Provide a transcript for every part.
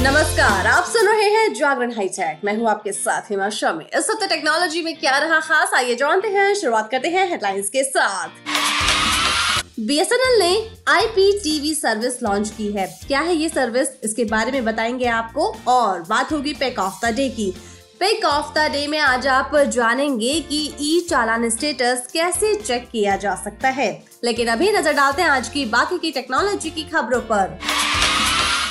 नमस्कार, आप सुन रहे हैं जागरण हाईटेक मैं हूँ आपके साथ हिमा शमी इस हफ़्ते टेक्नोलॉजी में क्या रहा खास, आइए जानते हैं, शुरुआत करते हैं हेडलाइंस के साथ। बीएसएनएल ने आईपीटीवी सर्विस लॉन्च की है। क्या है ये सर्विस इसके बारे में बताएँगे आपको, और बात होगी पैक ऑफ़ द डे की। पिक ऑफ़ द डे में आज आप जानेंगे कि ई चालान स्टेटस कैसे चेक किया जा सकता है। लेकिन अभी नज़र डालते हैं आज की बाकी की टेक्नोलॉजी की खबरों पर।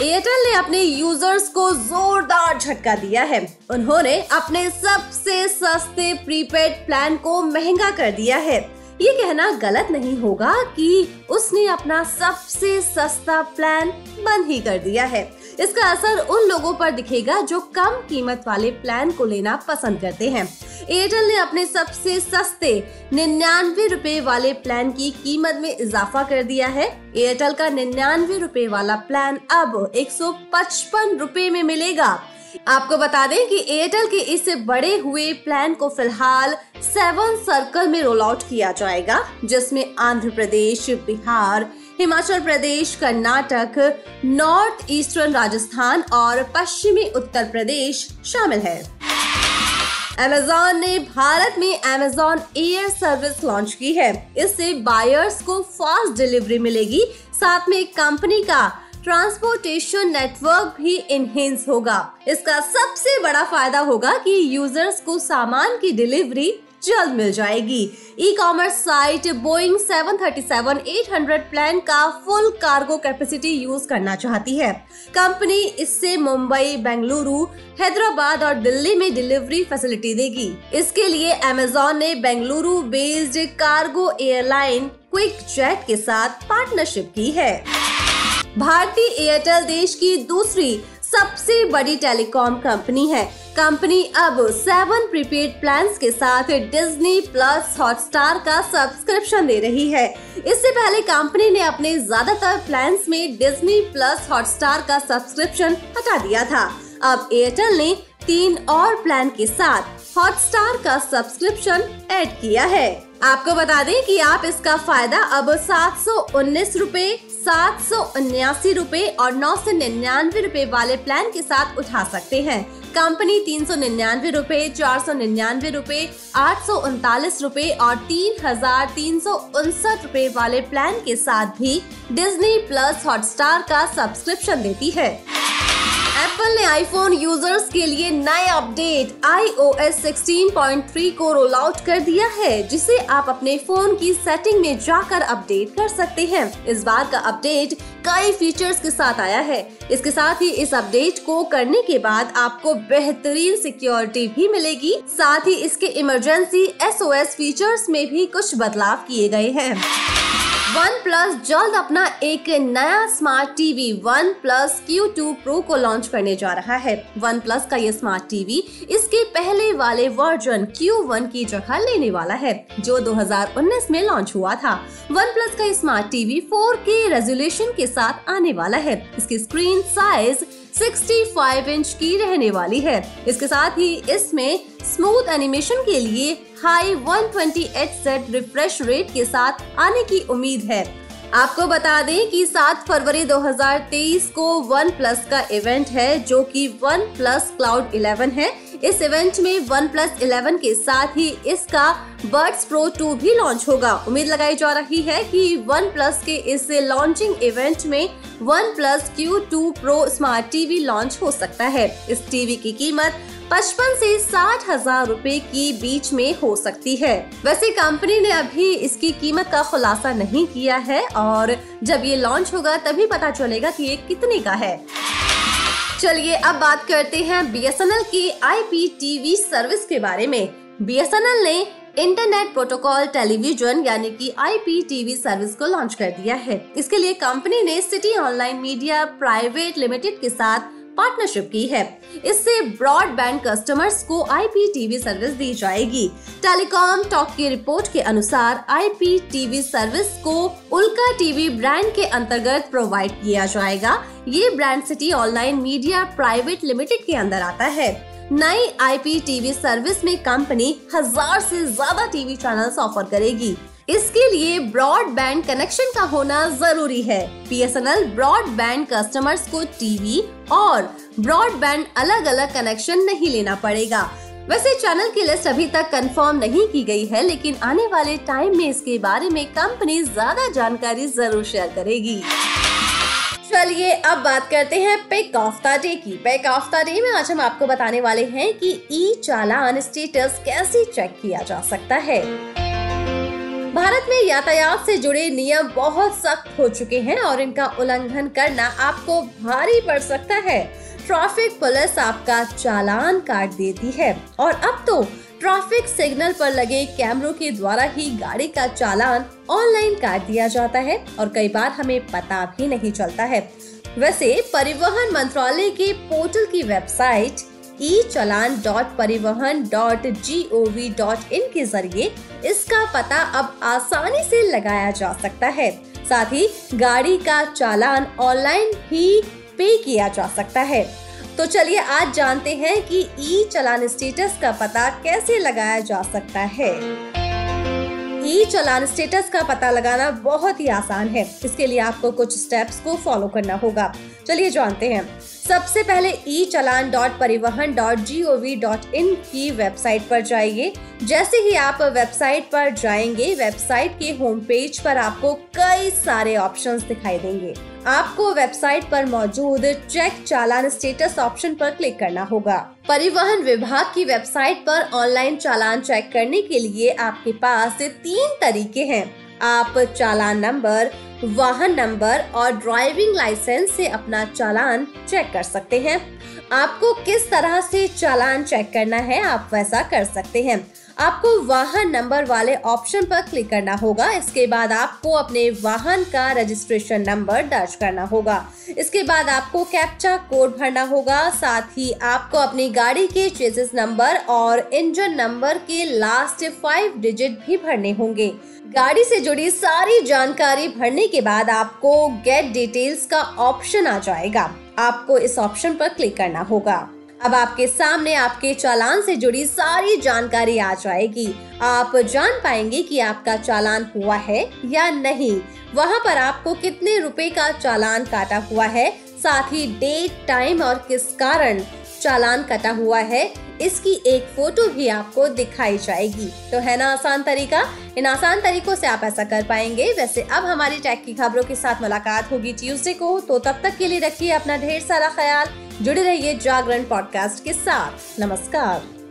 एयरटेल ने अपने यूज़र्स को जोरदार झटका दिया है। उन्होंने अपने सबसे सस्ते प्रीपेड प्लान को महँगा कर दिया है। ये कहना गलत नहीं होगा कि उसने अपना सबसे सस्ता प्लान बंद ही कर दिया है। इसका असर उन लोगों पर दिखेगा जो कम कीमत वाले प्लान को लेना पसंद करते हैं। एयरटेल ने अपने सबसे सस्ते निन्यानवे रूपए वाले प्लान की कीमत में इजाफा कर दिया है। एयरटेल का निन्यानवे रूपए वाला प्लान अब एक सौ रूपए में मिलेगा। आपको बता दें कि एयरटेल के इस बड़े हुए प्लान को फ़िलहाल सेवन सर्कल में रोल आउट किया जाएगा, जिसमें आंध्र प्रदेश, बिहार हिमाचल प्रदेश, कर्नाटक, नॉर्थ ईस्टर्न राजस्थान और पश्चिमी उत्तर प्रदेश शामिल है। अमेजोन ने भारत में अमेजोन एयर सर्विस लॉन्च की है। इससे बायर्स को फास्ट डिलीवरी मिलेगी। साथ में कंपनी का ट्रांसपोर्टेशन नेटवर्क भी इनहेंस होगा। इसका सबसे बड़ा फ़ायदा होगा कि यूज़र्स को सामान की डिलीवरी जल्द मिल जाएगी। E commerce site Boeing 737-800 plane का फुल कार्गो कैपेसिटी यूज़ करना चाहती है। कंपनी इससे मुंबई, बेंगलुरु, हैदराबाद और दिल्ली में डिलीवरी फैसिलिटी देगी। इसके लिए अमेजोन ने Bengaluru based cargo airline Quick Jet के साथ पार्टनरशिप की है। भारतीय एयरटेल देश की दूसरी सबसे बड़ी टेलीकॉम कंपनी है। कंपनी अब सेवन प्रीपेड प्लान के साथ डिज्नी प्लस हॉटस्टार का सब्सक्रिप्शन दे रही है। इससे पहले कंपनी ने अपने ज़्यादातर प्लान में डिज्नी प्लस हॉटस्टार का सब्सक्रिप्शन हटा दिया था। अब एयरटेल ने तीन और प्लान के साथ हॉटस्टार का सब्सक्रिप्शन ऐड किया है। आपको बता दें कि आप इसका फ़ायदा अब सात सौ उन्नीस रूपए सात सौ उन्यासी रूपए और नौ सौ निन्यानवे रूपए वाले प्लान के साथ उठा सकते हैं। कंपनी तीन सौ निन्यानवे रूपए, चार सौ निन्यानवे रूपए, आठ सौ उनतालीस रूपए और तीन हज़ार तीन सौ उनसठ रूपए वाले प्लान के साथ भी डिज्नी प्लस हॉटस्टार का सब्सक्रिप्शन देती है। एप्पल ने आईफोन यूज़र्स के लिए नए अपडेट iOS 16.3 को रोल आउट कर दिया है, जिसे आप अपने फ़ोन की सेटिंग में जाकर अपडेट कर सकते हैं। इस बार का अपडेट कई फीचर्स के साथ आया है। इसके साथ ही इस अपडेट को करने के बाद आपको बेहतरीन सिक्योरिटी भी मिलेगी। साथ ही इसके इमरजेंसी SOS फीचर्स में भी कुछ बदलाव किए गए हैं। वन प्लस जल्द अपना एक नया smart TV one plus Q two pro को लॉन्च करने जा रहा है। वन प्लस का ये स्मार्ट टीवी इसके पहले वाले वर्जन क्यू वन की जगह लेने वाला है, जो 2019 में लॉन्च हुआ था। वन प्लस का स्मार्ट टीवी 4K रेजोल्यूशन के साथ आने वाला है। इसकी स्क्रीन साइज़ 65 इंच की रहने वाली है। इसके साथ ही इसमें स्मूथ एनिमेशन के लिए हाई 128 सेट रिफ्रेश रेट के साथ आने की उम्मीद है। आपको बता दें कि 7 फरवरी 2023 को वन प्लस का इवेंट है जो कि वन प्लस क्लाउड 11 है। इस इवेंट में वन प्लस इलेवन के साथ ही इसका बर्ड्स प्रो 2 भी लॉन्च होगा। उम्मीद लगाई जा रही है कि वन प्लस के इस लॉन्चिंग इवेंट में one plus Q two pro smart TV launch हो सकता है। इस टीवी की कीमत पचपन से साठ हज़ार रूपए की बीच में हो सकती है। वैसे कंपनी ने अभी इसकी कीमत का खुलासा नहीं किया है और जब ये लॉन्च होगा तभी पता चलेगा कि ये कितने का है। चलिए अब बात करते हैं बीएसएनएल की आईपीटीवी सर्विस के बारे में। बीएसएनएल ने इंटरनेट प्रोटोकॉल टेलीविज़न यानी कि आईपीटीवी सर्विस को लॉन्च कर दिया है। इसके लिए कंपनी ने city online media private limited के साथ पार्टनरशिप की है। इससे ब्रॉडबैंड कस्टमर्स को आईपीटीवी सर्विस दी जाएगी। टेलीकॉम टॉक की रिपोर्ट के अनुसार आईपीटीवी सर्विस को उल्का टीवी ब्रांड के अंतर्गत प्रोवाइड किया जाएगा। ये brand city online media private limited के अंदर आता है। नई आईपीटीवी सर्विस में कंपनी हज़ार से ज़्यादा टीवी चैनल्स ऑफ़र करेगी। इसके लिए ब्रॉडबैंड कनेक्शन का होना ज़रूरी है। बीएसएनएल ब्रॉडबैंड कस्टमर्स को टीवी और ब्रॉडबैंड अलग अलग कनेक्शन नहीं लेना पड़ेगा। वैसे चैनल की लिस्ट अभी तक कंफर्म नहीं की गई है, लेकिन आने वाले टाइम में इसके बारे में कंपनी ज़्यादा जानकारी ज़रूर शेयर करेगी। चलिए, अब बात करते हैं पिक द डे की। पिक द डे में आज हम आपको बताने वाले हैं कि ई चालान स्टेटस कैसे चेक किया जा सकता है। भारत में यातायात से जुड़े नियम बहुत सख्त हो चुके हैं और इनका उल्लंघन करना आपको भारी पड़ सकता है। ट्रैफ़िक पुलिस आपका चालान काट देती है। और अब तो ट्रैफ़िक सिग्नल पर लगे कैमरों के द्वारा ही गाड़ी का चालान ऑनलाइन काट दिया जाता है और कई बार हमें पता भी नहीं चलता है। वैसे परिवहन मंत्रालय के पोर्टल की website e challan dot Parivahan dot G O V dot in के ज़रिए इसका पता अब आसानी से लगाया जा सकता है। साथ ही गाड़ी का चालान ऑनलाइन ही पे किया जा सकता है। तो चलिए आज जानते हैं कि ई चलान स्टेटस का पता कैसे लगाया जा सकता है। ई चलान स्टेटस का पता लगाना बहुत ही आसान है। इसके लिए आपको कुछ स्टेप्स को फॉलो करना होगा। चलिए जानते हैं। सबसे पहले e challan dot Parivahan dot G O V dot in की वेबसाइट पर जाइए। जैसे ही आप वेबसाइट पर जाएँगे वेबसाइट के होम पेज पर आपको कई सारे ऑप्शंस दिखाई देंगे। आपको वेबसाइट पर मौजूद चेक चालान स्टेटस ऑप्शन पर क्लिक करना होगा। परिवहन विभाग की वेबसाइट पर ऑनलाइन चालान चेक करने के लिए आपके पास तीन तरीके हैं। आप चालान नंबर वाहन नंबर और ड्राइविंग लाइसेंस से अपना चालान चेक कर सकते हैं। आपको किस तरह से चालान चेक करना है, आप वैसा कर सकते हैं। आपको वाहन नंबर वाले ऑप्शन पर क्लिक करना होगा। इसके बाद आपको अपने वाहन का रजिस्ट्रेशन नंबर दर्ज करना होगा। इसके बाद आपको कैप्चा कोड भरना होगा। साथ ही आपको अपनी गाड़ी के चेसिस नंबर और इंजन नंबर के लास्ट फाइव डिजिट भी भरने होंगे। गाड़ी से जुड़ी सारी जानकारी भरने के बाद आपको गेट डिटेल्स का ऑप्शन आ जाएगा। आपको इस ऑप्शन पर क्लिक करना होगा। अब आपके सामने आपके चालान से जुड़ी सारी जानकारी आ जाएगी। आप जान पाएँगे कि आपका चालान हुआ है या नहीं। वहाँ पर आपको कितने रुपए का चालान काटा हुआ है, साथ ही डेट, टाइम और किस कारण चालान कटा हुआ है, इसकी एक फ़ोटो भी आपको दिखाई जाएगी। तो है ना आसान तरीका? इन आसान तरीकों से आप ऐसा कर पाएँगे। वैसे अब हमारी टैग की खबरों के साथ मुलाकात होगी ट्यूसडे को। तो तब तक के लिए रखिए अपना ढेर सारा ख्याल। जुड़े रहिए जागरण पॉडकास्ट के साथ। नमस्कार।